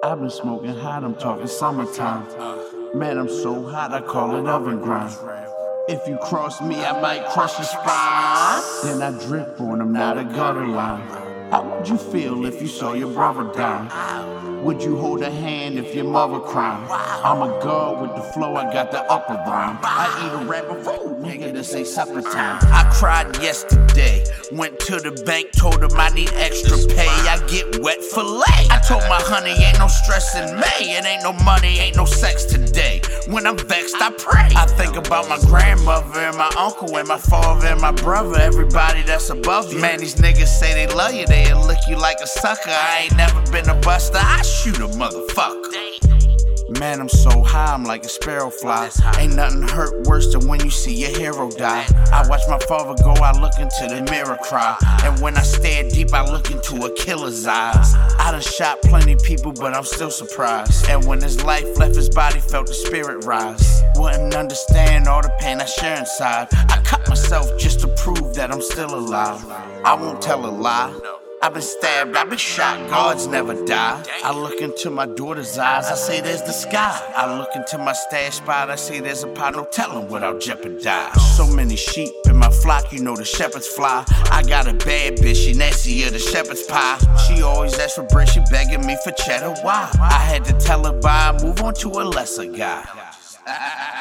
I've been smoking hot, I'm talking summertime. Man, I'm so hot, I call it oven grind. If you cross me, I might crush your spine. Then I drip on them, not a gutter line. How would you feel if you saw your brother die? Would you hold a hand if your mother cried? I'm a god with the flow, I got the upper rhyme. I eat a rapper food, nigga, this ain't supper time. I cried yesterday. Went to the bank, told them I need extra pay. I get wet lay. I told my honey, ain't no stress in May. It ain't no money, ain't no sex. When I'm vexed, I pray. I think about my grandmother and my uncle and my father and my brother. Everybody that's above you. Man, these niggas say they love you, they'll lick you like a sucker. I ain't never been a buster. I shoot a motherfucker. Man, I'm so high, I'm like a sparrow fly. Ain't nothing hurt worse than when you see your hero die. I watch my father go, I look into the mirror cry. And when I stare deep, I look into a killer's eyes. I done shot plenty people, but I'm still surprised. And when his life left his body, felt the spirit rise. Wouldn't understand all the pain I share inside. I cut myself just to prove that I'm still alive. I won't tell a lie. I've been stabbed, I've been shot, guards never die. I look into my daughter's eyes, I say there's the sky. I look into my stash spot, I say there's a pot, no telling what I'll jeopardize. So many sheep in my flock, you know the shepherds fly. I got a bad bitch, she nasty of the shepherd's pie. She always asks for bread, she begging me for cheddar. Why? I had to tell her bye, move on to a lesser guy.